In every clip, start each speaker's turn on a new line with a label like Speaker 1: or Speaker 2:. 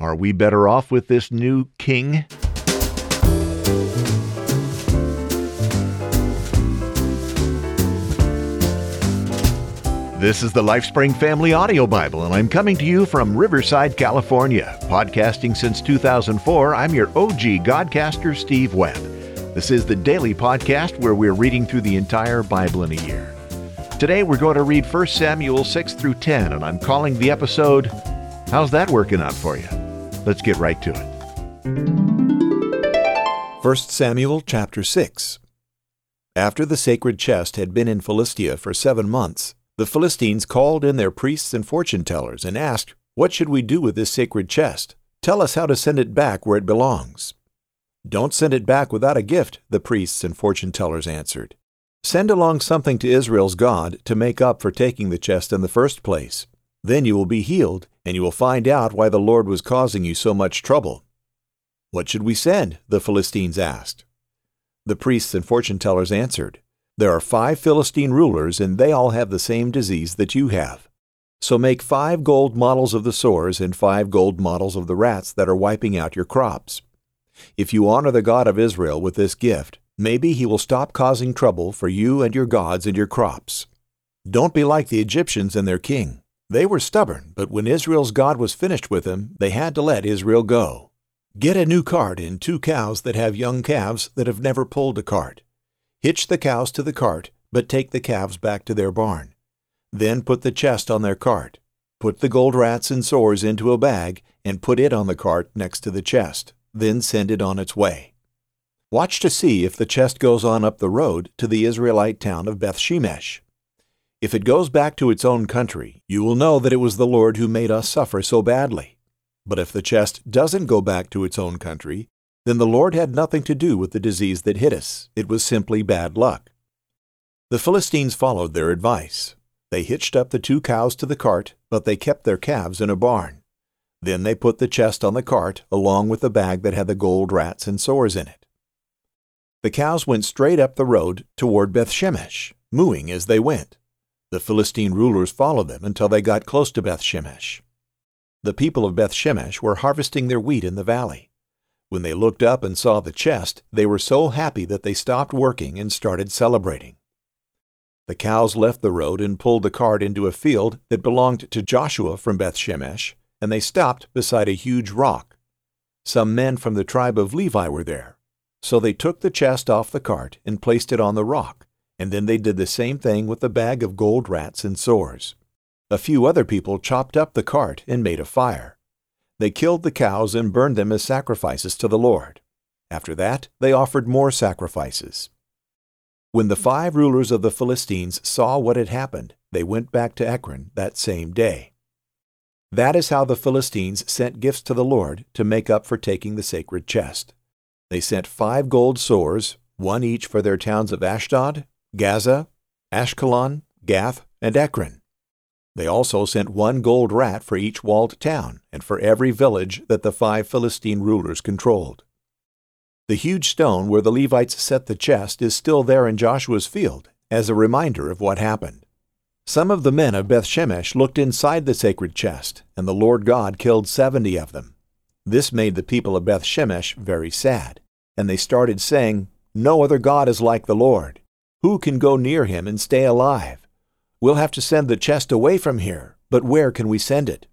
Speaker 1: Are we better off with this new king? This is the LifeSpring Family Audio Bible, and I'm coming to you from Riverside, California. Podcasting since 2004, I'm your OG Godcaster, Steve Webb. This is the daily podcast where we're reading through the entire Bible in a year. Today we're going to read 1 Samuel 6 through 10, and I'm calling the episode, How's that working out for you? Let's get right to it.
Speaker 2: 1 Samuel chapter 6 After the sacred chest had been in Philistia for seven months, the Philistines called in their priests and fortune tellers and asked, What should we do with this sacred chest? Tell us how to send it back where it belongs. Don't send it back without a gift, the priests and fortune tellers answered. Send along something to Israel's God to make up for taking the chest in the first place. Then you will be healed, and you will find out why the Lord was causing you so much trouble. What should we send? the Philistines asked. The priests and fortune tellers answered, There are five Philistine rulers, and they all have the same disease that you have. So make five gold models of the sores and five gold models of the rats that are wiping out your crops. If you honor the God of Israel with this gift, maybe he will stop causing trouble for you and your gods and your crops. Don't be like the Egyptians and their king. They were stubborn, but when Israel's God was finished with them, they had to let Israel go. Get a new cart and two cows that have young calves that have never pulled a cart. Hitch the cows to the cart, but take the calves back to their barn. Then put the chest on their cart. Put the gold rats and sores into a bag and put it on the cart next to the chest. Then send it on its way. Watch to see if the chest goes on up the road to the Israelite town of Beth Shemesh. If it goes back to its own country, you will know that it was the Lord who made us suffer so badly. But if the chest doesn't go back to its own country, then the Lord had nothing to do with the disease that hit us. It was simply bad luck. The Philistines followed their advice. They hitched up the two cows to the cart, but they kept their calves in a barn. Then they put the chest on the cart along with the bag that had the gold rats and sores in it. The cows went straight up the road toward Beth Shemesh, mooing as they went. The Philistine rulers followed them until they got close to Beth Shemesh. The people of Beth Shemesh were harvesting their wheat in the valley. When they looked up and saw the chest, they were so happy that they stopped working and started celebrating. The cows left the road and pulled the cart into a field that belonged to Joshua from Beth Shemesh, and they stopped beside a huge rock. Some men from the tribe of Levi were there, so they took the chest off the cart and placed it on the rock and then they did the same thing with the bag of gold rats and sores. A few other people chopped up the cart and made a fire. They killed the cows and burned them as sacrifices to the Lord. After that, they offered more sacrifices. When the five rulers of the Philistines saw what had happened, they went back to Ekron that same day. That is how the Philistines sent gifts to the Lord to make up for taking the sacred chest. They sent five gold sores, one each for their towns of Ashdod, Gaza, Ashkelon, Gath, and Ekron. They also sent one gold rat for each walled town and for every village that the five Philistine rulers controlled. The huge stone where the Levites set the chest is still there in Joshua's field as a reminder of what happened. Some of the men of Beth Shemesh looked inside the sacred chest, and the Lord God killed seventy of them. This made the people of Beth Shemesh very sad, and they started saying, No other God is like the Lord. Who can go near him and stay alive? We'll have to send the chest away from here, but where can we send it?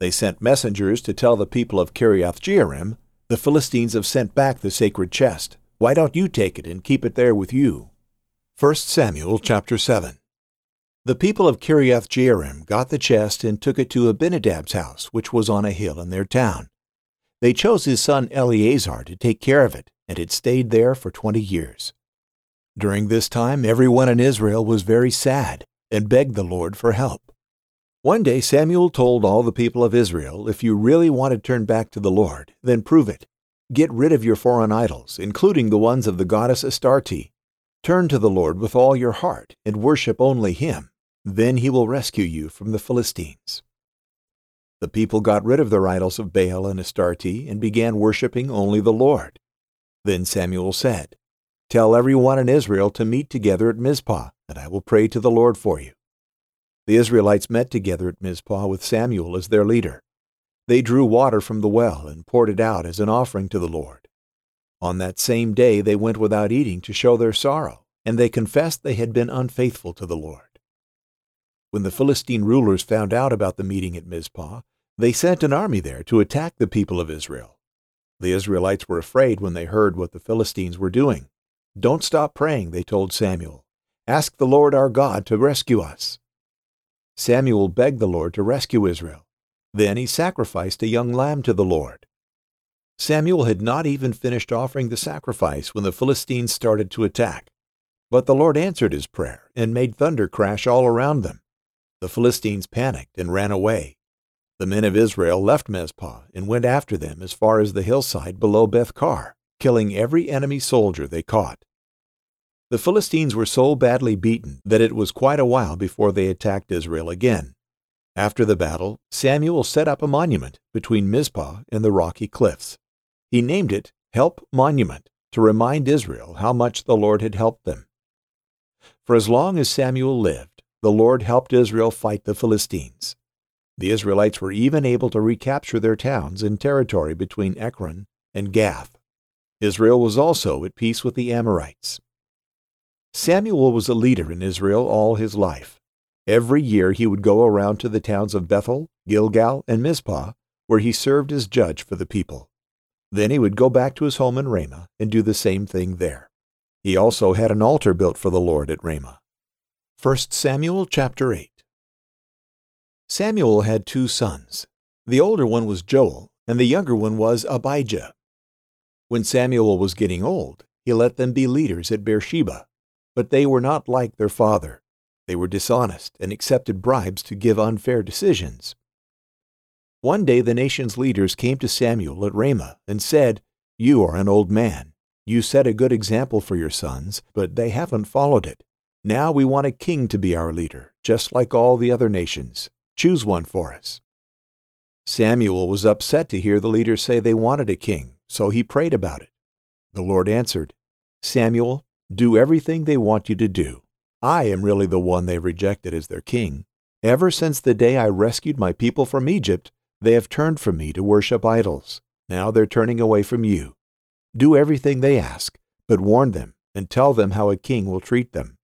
Speaker 2: They sent messengers to tell the people of Kiriath Jearim, The Philistines have sent back the sacred chest. Why don't you take it and keep it there with you? 1 Samuel chapter 7 The people of Kiriath Jearim got the chest and took it to Abinadab's house, which was on a hill in their town. They chose his son Eleazar to take care of it, and it stayed there for twenty years. During this time, everyone in Israel was very sad and begged the Lord for help. One day Samuel told all the people of Israel, If you really want to turn back to the Lord, then prove it. Get rid of your foreign idols, including the ones of the goddess Astarte. Turn to the Lord with all your heart and worship only Him. Then He will rescue you from the Philistines. The people got rid of their idols of Baal and Astarte and began worshiping only the Lord. Then Samuel said, Tell everyone in Israel to meet together at Mizpah, and I will pray to the Lord for you. The Israelites met together at Mizpah with Samuel as their leader. They drew water from the well and poured it out as an offering to the Lord. On that same day they went without eating to show their sorrow, and they confessed they had been unfaithful to the Lord. When the Philistine rulers found out about the meeting at Mizpah, they sent an army there to attack the people of Israel. The Israelites were afraid when they heard what the Philistines were doing. Don't stop praying, they told Samuel. Ask the Lord our God to rescue us. Samuel begged the Lord to rescue Israel. Then he sacrificed a young lamb to the Lord. Samuel had not even finished offering the sacrifice when the Philistines started to attack. But the Lord answered his prayer and made thunder crash all around them. The Philistines panicked and ran away. The men of Israel left Mizpah and went after them as far as the hillside below Beth-car, killing every enemy soldier they caught. The Philistines were so badly beaten that it was quite a while before they attacked Israel again. After the battle, Samuel set up a monument between Mizpah and the rocky cliffs. He named it Help Monument to remind Israel how much the Lord had helped them. For as long as Samuel lived, the Lord helped Israel fight the Philistines. The Israelites were even able to recapture their towns and territory between Ekron and Gath. Israel was also at peace with the Amorites. Samuel was a leader in Israel all his life. Every year he would go around to the towns of Bethel, Gilgal, and Mizpah, where he served as judge for the people. Then he would go back to his home in Ramah and do the same thing there. He also had an altar built for the Lord at Ramah. 1 Samuel chapter 8 Samuel had two sons. The older one was Joel, and the younger one was Abijah. When Samuel was getting old, he let them be leaders at Beersheba. But they were not like their father. They were dishonest and accepted bribes to give unfair decisions. One day the nation's leaders came to Samuel at Ramah and said, You are an old man. You set a good example for your sons, but they haven't followed it. Now we want a king to be our leader, just like all the other nations. Choose one for us. Samuel was upset to hear the leaders say they wanted a king, so he prayed about it. The Lord answered, Samuel, do everything they want you to do. I am really the one they rejected as their king. Ever since the day I rescued my people from Egypt, they have turned from me to worship idols. Now they're turning away from you. Do everything they ask, but warn them and tell them how a king will treat them.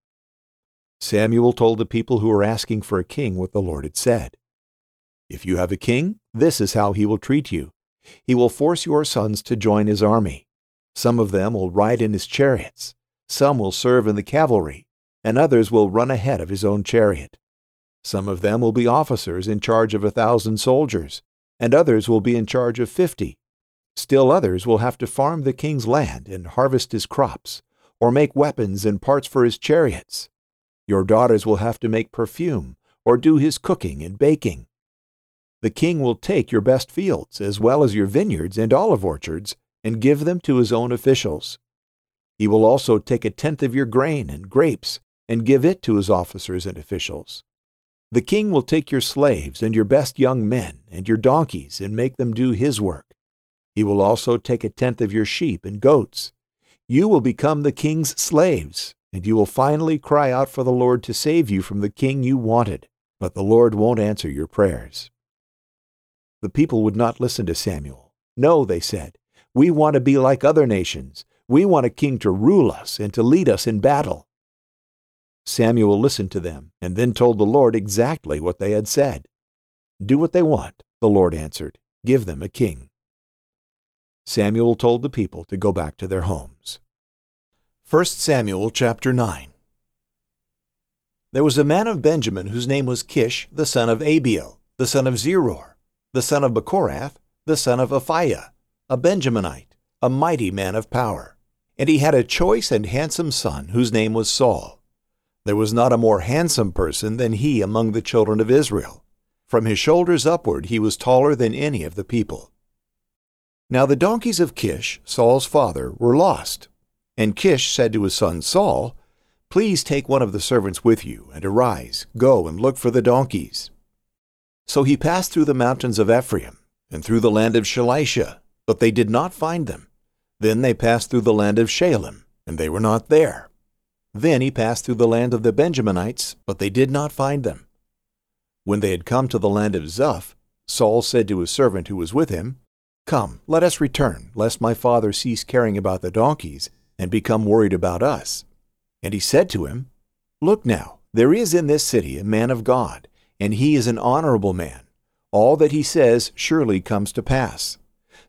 Speaker 2: Samuel told the people who were asking for a king what the Lord had said. If you have a king, this is how he will treat you. He will force your sons to join his army. Some of them will ride in his chariots. Some will serve in the cavalry and others will run ahead of his own chariot. Some of them will be officers in charge of a thousand soldiers, and others will be in charge of fifty. Still others will have to farm the king's land and harvest his crops, or make weapons and parts for his chariots. Your daughters will have to make perfume, or do his cooking and baking. The king will take your best fields, as well as your vineyards and olive orchards, and give them to his own officials. He will also take a tenth of your grain and grapes, and give it to his officers and officials. The king will take your slaves and your best young men and your donkeys and make them do his work. He will also take a tenth of your sheep and goats. You will become the king's slaves, and you will finally cry out for the Lord to save you from the king you wanted, but the Lord won't answer your prayers. The people would not listen to Samuel. No, they said, we want to be like other nations. We want a king to rule us and to lead us in battle. Samuel listened to them and then told the Lord exactly what they had said. Do what they want, the Lord answered. Give them a king. Samuel told the people to go back to their homes. 1 Samuel chapter 9 There was a man of Benjamin whose name was Kish, the son of Abiel, the son of Zeror, the son of Bechorath, the son of Aphiah, a Benjaminite, a mighty man of power. And he had a choice and handsome son whose name was Saul. There was not a more handsome person than he among the children of Israel. From his shoulders upward he was taller than any of the people. Now the donkeys of Kish, Saul's father, were lost. And Kish said to his son Saul, Please take one of the servants with you, and arise, go and look for the donkeys. So he passed through the mountains of Ephraim, and through the land of Shalisha, but they did not find them. Then they passed through the land of Shaalim, and they were not there. Then he passed through the land of the Benjaminites, but they did not find them. When they had come to the land of Zuph, Saul said to his servant who was with him, Come, let us return, lest my father cease caring about the donkeys and become worried about us. And he said to him, Look now, there is in this city a man of God, and he is an honorable man. All that he says surely comes to pass.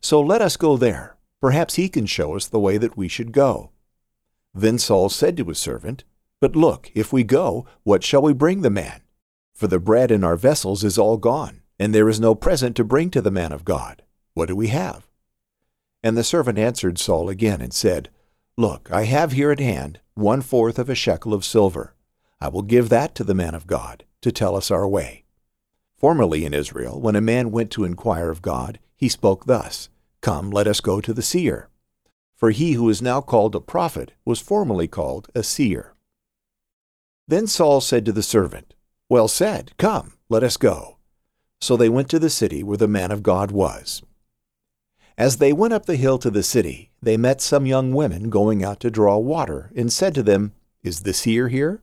Speaker 2: So let us go there. Perhaps he can show us the way that we should go. Then Saul said to his servant, But look, if we go, what shall we bring the man? For the bread in our vessels is all gone, and there is no present to bring to the man of God. What do we have? And the servant answered Saul again and said, Look, I have here at hand one fourth of a shekel of silver. I will give that to the man of God to tell us our way. Formerly in Israel, when a man went to inquire of God, he spoke thus Come, let us go to the seer. For he who is now called a prophet was formerly called a seer. Then Saul said to the servant, Well said, come, let us go. So they went to the city where the man of God was. As they went up the hill to the city, they met some young women going out to draw water, and said to them, Is the seer here?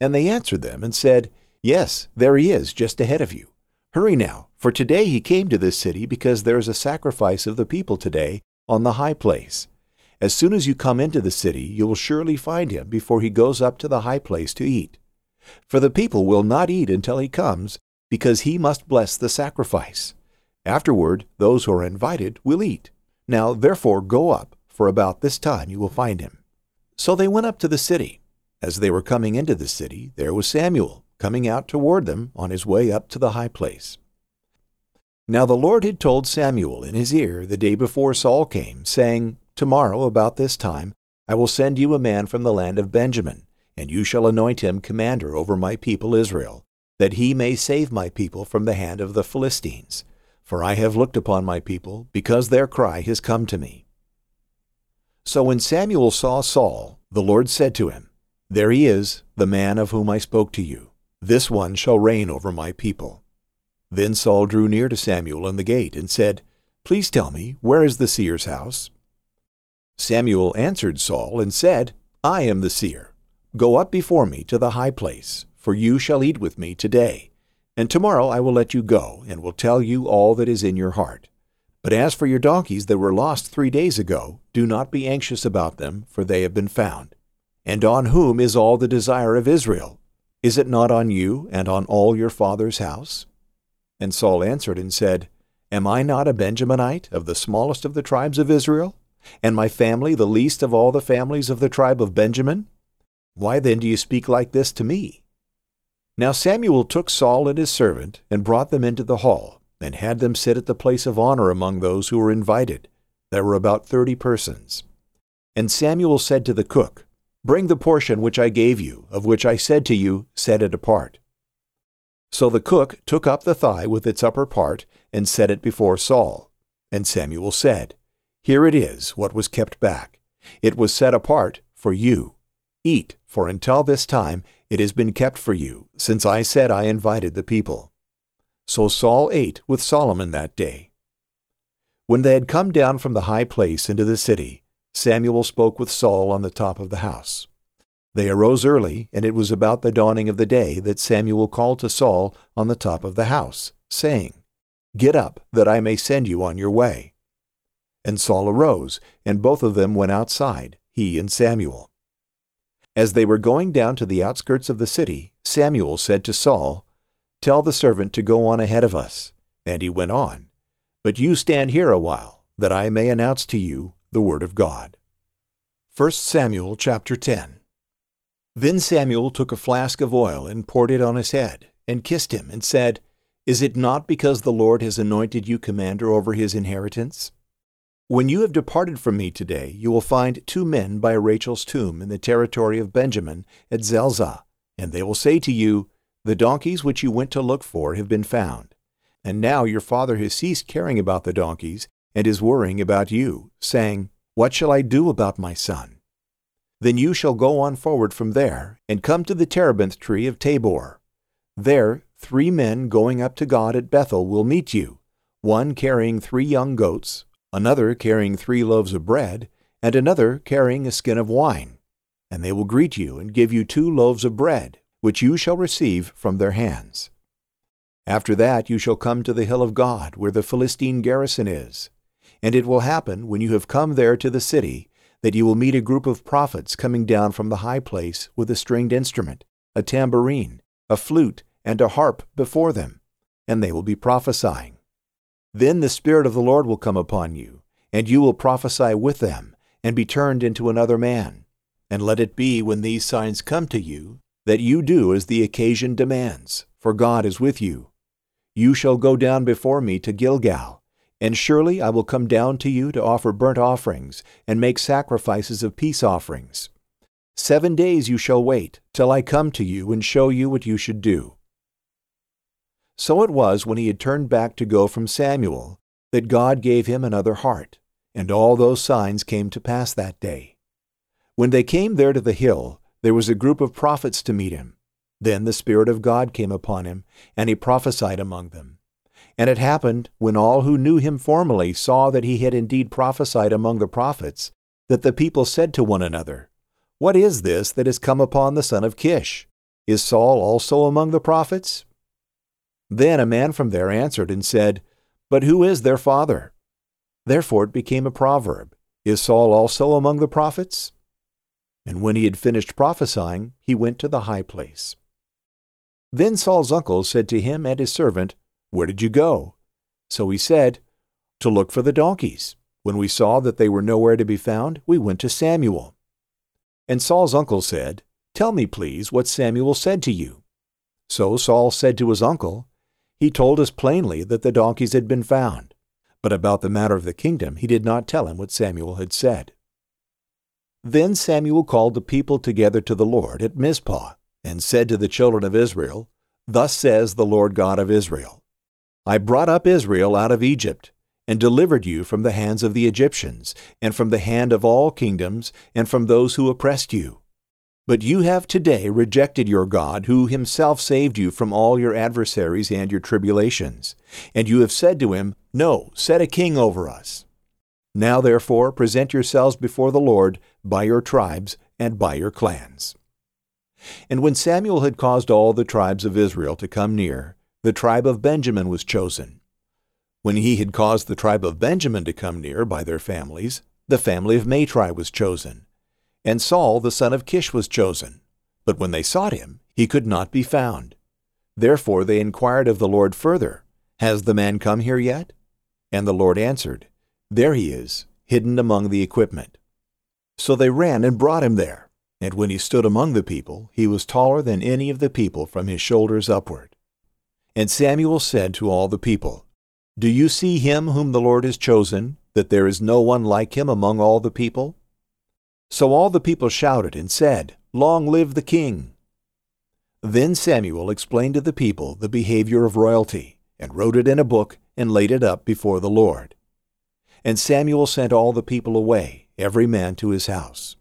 Speaker 2: And they answered them and said, Yes, there he is, just ahead of you. Hurry now, for today he came to this city because there is a sacrifice of the people today on the high place. As soon as you come into the city, you will surely find him before he goes up to the high place to eat. For the people will not eat until he comes, because he must bless the sacrifice. Afterward, those who are invited will eat. Now, therefore, go up, for about this time you will find him. So they went up to the city. As they were coming into the city, there was Samuel, coming out toward them on his way up to the high place. Now the Lord had told Samuel in his ear the day before Saul came, saying, Tomorrow, about this time, I will send you a man from the land of Benjamin, and you shall anoint him commander over my people Israel, that he may save my people from the hand of the Philistines. For I have looked upon my people, because their cry has come to me. So when Samuel saw Saul, the Lord said to him, There he is, the man of whom I spoke to you. This one shall reign over my people. Then Saul drew near to Samuel in the gate, and said, Please tell me, where is the seer's house? Samuel answered Saul, and said, I am the seer. Go up before me to the high place, for you shall eat with me today and tomorrow I will let you go, and will tell you all that is in your heart. But as for your donkeys that were lost three days ago, do not be anxious about them, for they have been found. And on whom is all the desire of Israel? Is it not on you and on all your father's house? And Saul answered and said, Am I not a Benjaminite of the smallest of the tribes of Israel? And my family the least of all the families of the tribe of Benjamin? Why then do you speak like this to me? Now Samuel took Saul and his servant, and brought them into the hall, and had them sit at the place of honor among those who were invited. There were about thirty persons. And Samuel said to the cook, Bring the portion which I gave you, of which I said to you, Set it apart. So the cook took up the thigh with its upper part, and set it before Saul. And Samuel said, Here it is, what was kept back. It was set apart for you. Eat, for until this time it has been kept for you, since I said I invited the people. So Saul ate with Samuel that day. When they had come down from the high place into the city, Samuel spoke with Saul on the top of the house. They arose early, and it was about the dawning of the day that Samuel called to Saul on the top of the house, saying, Get up, that I may send you on your way. And Saul arose, and both of them went outside, he and Samuel. As they were going down to the outskirts of the city, Samuel said to Saul, Tell the servant to go on ahead of us. And he went on. But you stand here a while, that I may announce to you the word of God. 1 Samuel chapter 10 Then Samuel took a flask of oil and poured it on his head, and kissed him, and said, Is it not because the Lord has anointed you commander over his inheritance? When you have departed from me today, you will find two men by Rachel's tomb in the territory of Benjamin at Zelzah, and they will say to you, The donkeys which you went to look for have been found. And now your father has ceased caring about the donkeys, and is worrying about you, saying, What shall I do about my son? Then you shall go on forward from there, and come to the terebinth tree of Tabor. There three men going up to God at Bethel will meet you, one carrying three young goats, another carrying three loaves of bread, and another carrying a skin of wine. And they will greet you and give you two loaves of bread, which you shall receive from their hands. After that you shall come to the hill of God, where the Philistine garrison is. And it will happen, when you have come there to the city, that you will meet a group of prophets coming down from the high place with a stringed instrument, a tambourine, a flute, and a harp before them, and they will be prophesying. Then the Spirit of the Lord will come upon you, and you will prophesy with them, and be turned into another man. And let it be when these signs come to you, that you do as the occasion demands, for God is with you. You shall go down before me to Gilgal, and surely I will come down to you to offer burnt offerings and make sacrifices of peace offerings. Seven days you shall wait, till I come to you and show you what you should do. So it was when he had turned back to go from Samuel that God gave him another heart, and all those signs came to pass that day. When they came there to the hill, there was a group of prophets to meet him. Then the Spirit of God came upon him, and he prophesied among them. And it happened, when all who knew him formerly saw that he had indeed prophesied among the prophets, that the people said to one another, What is this that has come upon the son of Kish? Is Saul also among the prophets? Then a man from there answered and said, But who is their father? Therefore it became a proverb, Is Saul also among the prophets? And when he had finished prophesying, he went to the high place. Then Saul's uncle said to him and his servant, Where did you go? So he said, To look for the donkeys. When we saw that they were nowhere to be found, we went to Samuel. And Saul's uncle said, Tell me, please, what Samuel said to you. So Saul said to his uncle, He told us plainly that the donkeys had been found. But about the matter of the kingdom he did not tell him what Samuel had said. Then Samuel called the people together to the Lord at Mizpah and said to the children of Israel, Thus says the Lord God of Israel I brought up Israel out of Egypt, and delivered you from the hands of the Egyptians, and from the hand of all kingdoms, and from those who oppressed you. But you have today rejected your God, who himself saved you from all your adversaries and your tribulations. And you have said to him, No, set a king over us. Now therefore present yourselves before the Lord by your tribes and by your clans. And when Samuel had caused all the tribes of Israel to come near, the tribe of Benjamin was chosen. When he had caused the tribe of Benjamin to come near by their families, the family of Matri was chosen. And Saul the son of Kish was chosen. But when they sought him, he could not be found. Therefore they inquired of the Lord further, Has the man come here yet? And the Lord answered, There he is, hidden among the equipment. So they ran and brought him there. And when he stood among the people, he was taller than any of the people from his shoulders upward. And Samuel said to all the people, Do you see him whom the Lord has chosen, that there is no one like him among all the people? So all the people shouted and said, Long live the king! Then Samuel explained to the people the behavior of royalty, and wrote it in a book, and laid it up before the Lord. And Samuel sent all the people away, every man to his house.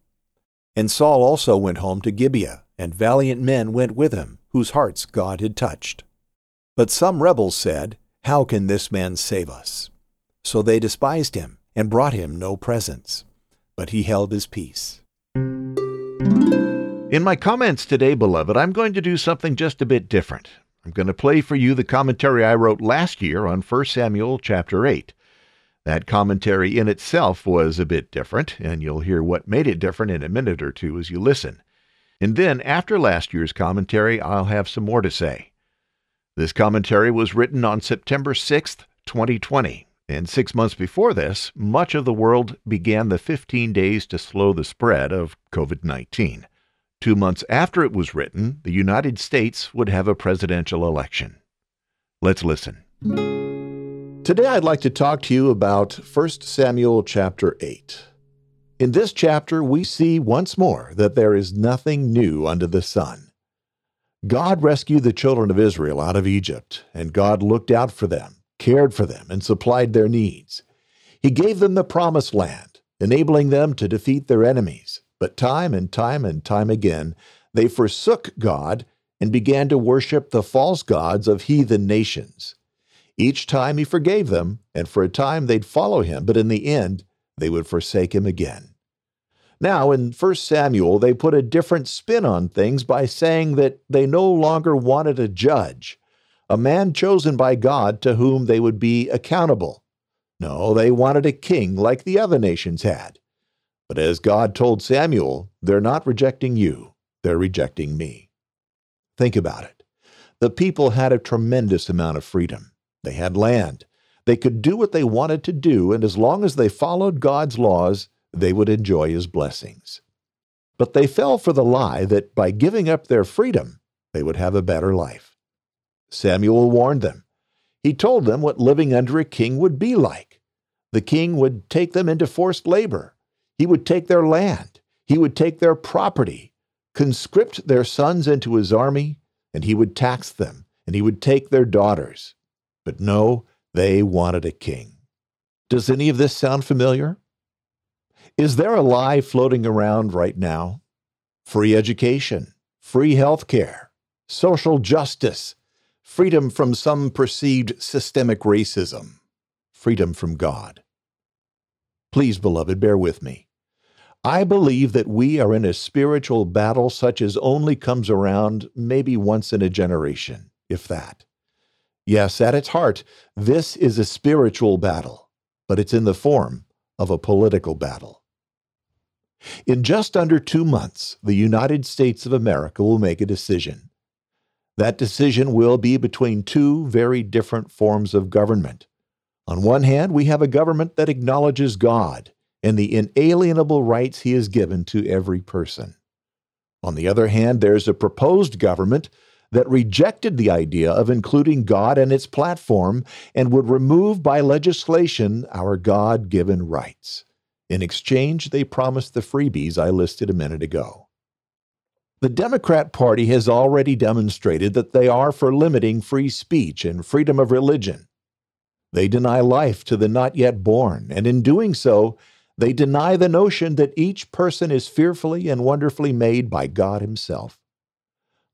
Speaker 2: And Saul also went home to Gibeah, and valiant men went with him, whose hearts God had touched. But some rebels said, How can this man save us? So they despised him, and brought him no presents. But he held his peace.
Speaker 1: In my comments today, beloved, I'm going to do something just a bit different. I'm going to play for you the commentary I wrote last year on 1 Samuel chapter 8. That commentary in itself was a bit different, and you'll hear what made it different in a minute or two as you listen. And then, after last year's commentary, I'll have some more to say. This commentary was written on September 6th, 2020, and six months before this, much of the world began the 15 days to slow the spread of COVID 19. Two months after it was written, the United States would have a presidential election. Let's listen. Today I'd like to talk to you about 1 Samuel chapter 8. In this chapter, we see once more that there is nothing new under the sun. God rescued the children of Israel out of Egypt, and God looked out for them, cared for them, and supplied their needs. He gave them the promised land, enabling them to defeat their enemies. But time and time and time again, they forsook God and began to worship the false gods of heathen nations. Each time he forgave them, and for a time they'd follow him, but in the end they would forsake him again. Now, in 1 Samuel, they put a different spin on things by saying that they no longer wanted a judge.
Speaker 2: a man chosen by God to whom they would be accountable. No, they wanted a king like the other nations had. But as God told Samuel, they're not rejecting you, they're rejecting me. Think about it. The people had a tremendous amount of freedom. They had land. They could do what they wanted to do, and as long as they followed God's laws, they would enjoy His blessings. But they fell for the lie that by giving up their freedom, they would have a better life. Samuel warned them. He told them what living under a king would be like. The king would take them into forced labor. He would take their land. He would take their property, conscript their sons into his army, and he would tax them, and he would take their daughters. But no, they wanted a king. Does any of this sound familiar? Is there a lie floating around right now? Free education, free health care, social justice, freedom from some perceived systemic racism, freedom from God. Please, beloved, bear with me. I believe that we are in a spiritual battle such as only comes around maybe once in a generation, if that. Yes, at its heart, this is a spiritual battle, but it's in the form of a political battle. In just under two months, the United States of America will make a decision. That decision will be between two very different forms of government. On one hand, we have a government that acknowledges God and the inalienable rights he has given to every person. On the other hand, there's a proposed government that rejected the idea of including God in its platform and would remove by legislation our God given rights. In exchange, they promised the freebies I listed a minute ago. The Democrat Party has already demonstrated that they are for limiting free speech and freedom of religion. They deny life to the not yet born, and in doing so, they deny the notion that each person is fearfully and wonderfully made by God Himself.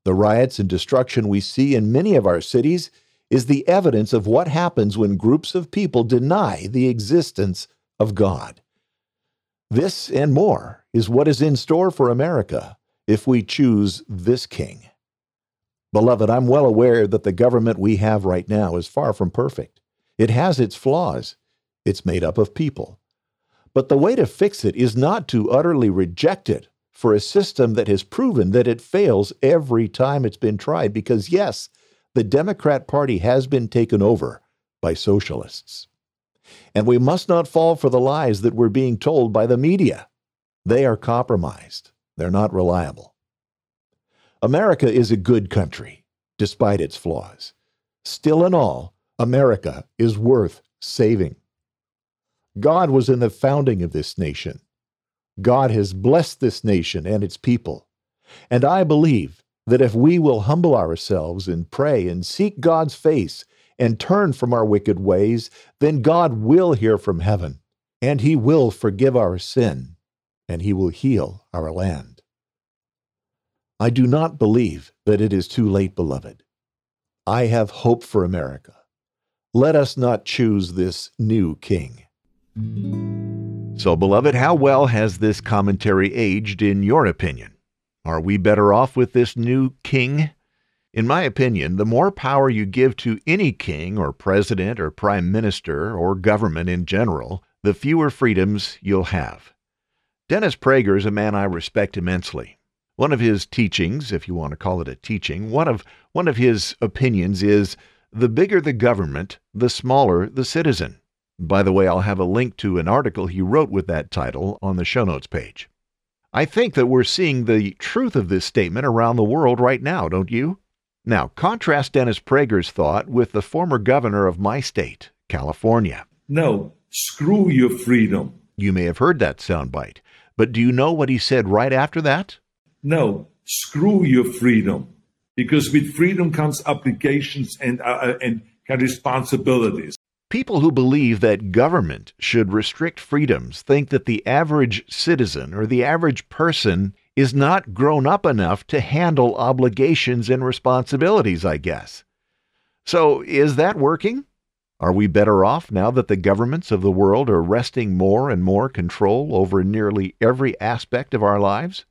Speaker 2: The riots and destruction we see in many of our cities is the evidence of what happens when groups of people deny the existence of God. This and more is what is in store for America if we choose this king. Beloved, I'm well aware that the government we have right now is far from perfect. It has its flaws. It's made up of people. But the way to fix it is not to utterly reject it for a system that has proven that it fails every time it's been tried, because yes, the Democrat Party has been taken over by socialists. And we must not fall for the lies that we're being told by the media. They are compromised. They're not reliable. America is a good country, despite its flaws. Still in all, America is worth saving. God was in the founding of this nation. God has blessed this nation and its people. And I believe that if we will humble ourselves and pray and seek God's face and turn from our wicked ways, then God will hear from heaven, and He will forgive our sin and he will heal our land. I do not believe that it is too late, beloved. I have hope for America. Let us not choose this new king.
Speaker 1: So, beloved, how well has this commentary aged in your opinion? Are we better off with this new king? In my opinion, the more power you give to any king or president or prime minister or government in general, the fewer freedoms you'll have. Dennis Prager is a man I respect immensely. One of his teachings, if you want to call it a teaching, one of one of his opinions is the bigger the government, the smaller the citizen. By the way, I'll have a link to an article he wrote with that title on the show notes page. I think that we're seeing the truth of this statement around the world right now, don't you? Now, contrast Dennis Prager's thought with the former governor of my state, California.
Speaker 3: No, screw your freedom.
Speaker 1: You may have heard that soundbite. But do you know what he said right after that?
Speaker 3: No, screw your freedom. Because with freedom comes obligations and, uh, uh and responsibilities.
Speaker 1: People who believe that government should restrict freedoms think that the average citizen or the average person is not grown up enough to handle obligations and responsibilities, I guess. So, is that working? Are we better off now that the governments of the world are wresting more and more control over nearly every aspect of our lives?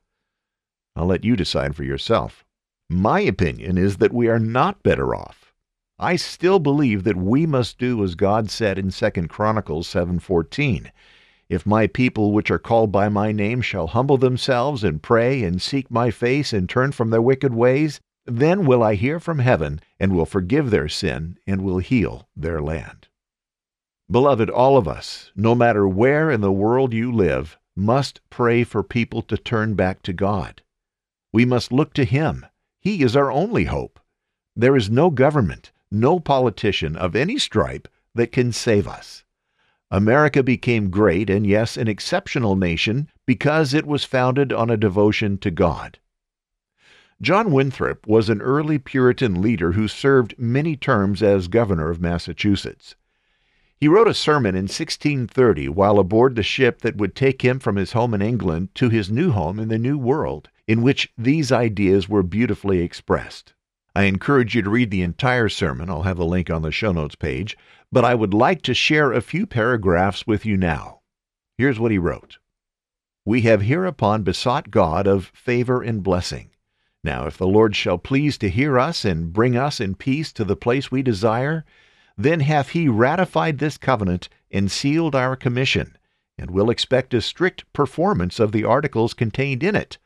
Speaker 1: I'll let you decide for yourself. My opinion is that we are not better off.
Speaker 2: I still believe that we must do as God said in 2 Chronicles 7:14. If my people which are called by my name shall humble themselves and pray and seek my face and turn from their wicked ways, then will I hear from heaven and will forgive their sin and will heal their land. Beloved, all of us, no matter where in the world you live, must pray for people to turn back to God. We must look to Him. He is our only hope. There is no government, no politician of any stripe that can save us. America became great and, yes, an exceptional nation because it was founded on a devotion to God. John Winthrop was an early Puritan leader who served many terms as governor of Massachusetts. He wrote a sermon in 1630 while aboard the ship that would take him from his home in England to his new home in the New World, in which these ideas were beautifully expressed. I encourage you to read the entire sermon. I'll have a link on the show notes page, but I would like to share a few paragraphs with you now. Here's what he wrote We have hereupon besought God of favor and blessing now, if the Lord shall please to hear us and bring us in peace to the place we desire, then hath he ratified this covenant and sealed our commission, and will expect a strict performance of the articles contained in it.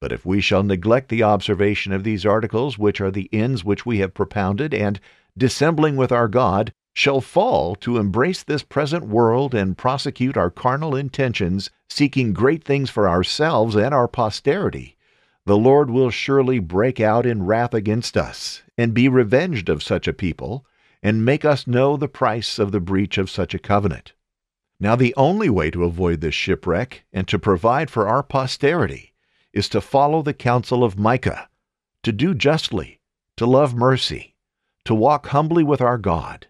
Speaker 2: But if we shall neglect the observation of these articles, which are the ends which we have propounded, and, dissembling with our God, shall fall to embrace this present world and prosecute our carnal intentions, seeking great things for ourselves and our posterity, the Lord will surely break out in wrath against us, and be revenged of such a people, and make us know the price of the breach of such a covenant. Now, the only way to avoid this shipwreck and to provide for our posterity is to follow the counsel of Micah, to do justly, to love mercy, to walk humbly with our God.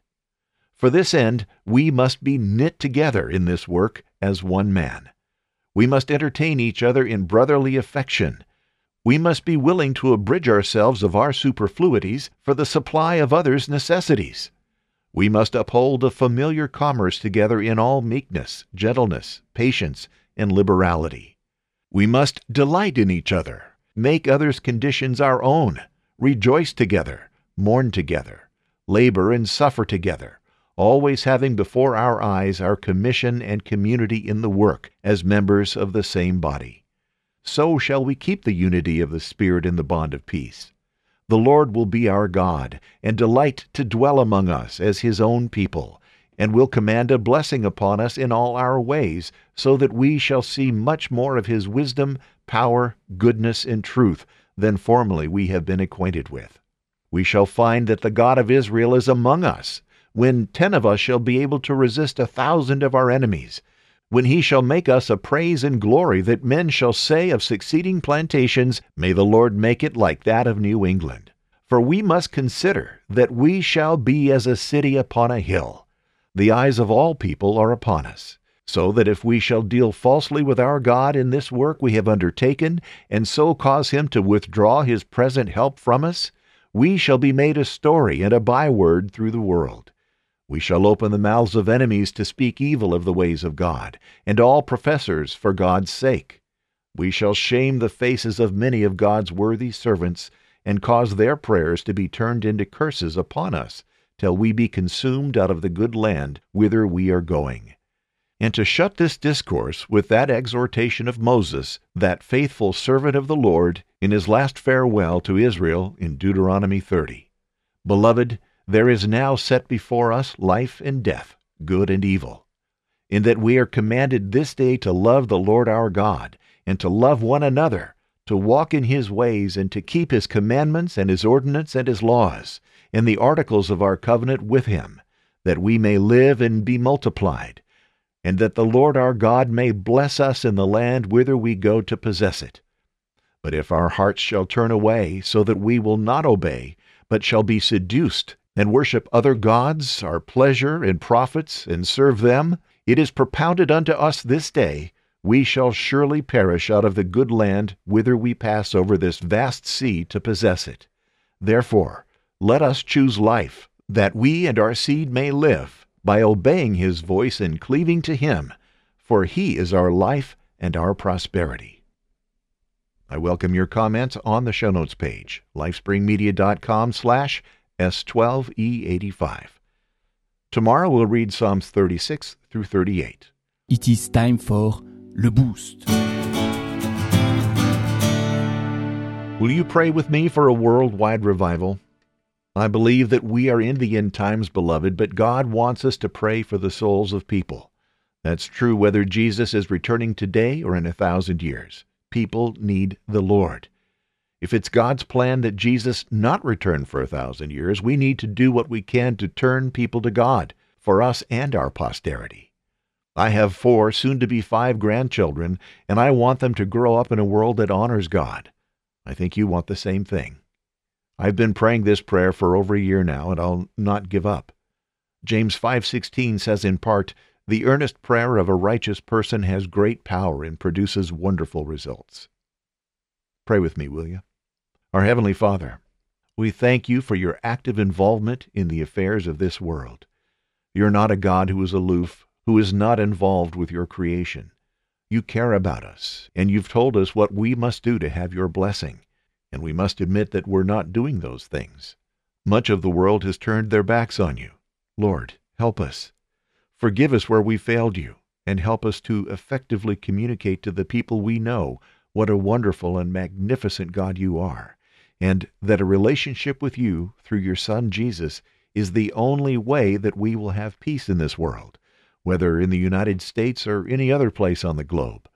Speaker 2: For this end, we must be knit together in this work as one man. We must entertain each other in brotherly affection we must be willing to abridge ourselves of our superfluities for the supply of others' necessities. We must uphold a familiar commerce together in all meekness, gentleness, patience, and liberality. We must delight in each other, make others' conditions our own, rejoice together, mourn together, labor and suffer together, always having before our eyes our commission and community in the work as members of the same body so shall we keep the unity of the Spirit in the bond of peace. The Lord will be our God, and delight to dwell among us as his own people, and will command a blessing upon us in all our ways, so that we shall see much more of his wisdom, power, goodness, and truth than formerly we have been acquainted with. We shall find that the God of Israel is among us, when ten of us shall be able to resist a thousand of our enemies, when he shall make us a praise and glory that men shall say of succeeding plantations, May the Lord make it like that of New England. For we must consider that we shall be as a city upon a hill. The eyes of all people are upon us. So that if we shall deal falsely with our God in this work we have undertaken, and so cause him to withdraw his present help from us, we shall be made a story and a byword through the world. We shall open the mouths of enemies to speak evil of the ways of God, and all professors for God's sake. We shall shame the faces of many of God's worthy servants, and cause their prayers to be turned into curses upon us, till we be consumed out of the good land whither we are going. And to shut this discourse with that exhortation of Moses, that faithful servant of the Lord, in his last farewell to Israel in Deuteronomy 30. Beloved, there is now set before us life and death, good and evil, in that we are commanded this day to love the Lord our God, and to love one another, to walk in his ways, and to keep his commandments and his ordinances and his laws, and the articles of our covenant with him, that we may live and be multiplied, and that the Lord our God may bless us in the land whither we go to possess it. But if our hearts shall turn away, so that we will not obey, but shall be seduced and worship other gods, our pleasure and profits, and serve them, it is propounded unto us this day, we shall surely perish out of the good land whither we pass over this vast sea to possess it. Therefore, let us choose life, that we and our seed may live, by obeying his voice and cleaving to him, for he is our life and our prosperity. I welcome your comments on the show notes page, lifespringmedia.com slash S12E85. Tomorrow we'll read Psalms 36 through 38.
Speaker 4: It is time for Le Boost.
Speaker 2: Will you pray with me for a worldwide revival? I believe that we are in the end times, beloved, but God wants us to pray for the souls of people. That's true whether Jesus is returning today or in a thousand years. People need the Lord. If it's God's plan that Jesus not return for a thousand years, we need to do what we can to turn people to God, for us and our posterity. I have four, soon to be five grandchildren, and I want them to grow up in a world that honors God. I think you want the same thing. I've been praying this prayer for over a year now, and I'll not give up. James 5:16 says in part, "The earnest prayer of a righteous person has great power and produces wonderful results." Pray with me, will you? Our heavenly Father, we thank you for your active involvement in the affairs of this world. You're not a God who is aloof, who is not involved with your creation. You care about us, and you've told us what we must do to have your blessing, and we must admit that we're not doing those things. Much of the world has turned their backs on you. Lord, help us. Forgive us where we failed you, and help us to effectively communicate to the people we know what a wonderful and magnificent God you are, and that a relationship with you through your Son Jesus is the only way that we will have peace in this world whether in the United States or any other place on the globe.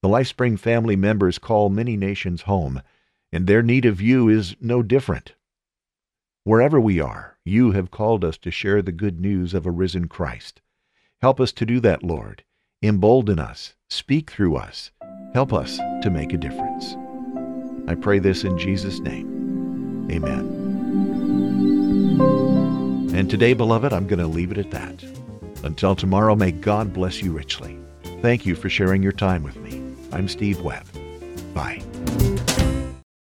Speaker 2: The LifeSpring family members call many nations home, and their need of you is no different. Wherever we are, you have called us to share the good news of a risen Christ. Help us to do that, Lord. Embolden us. Speak through us. Help us to make a difference. I pray this in Jesus' name. Amen. And today, beloved, I'm going to leave it at that. Until tomorrow, may God bless you richly. Thank you for sharing your time with me. I'm Steve Webb. Bye.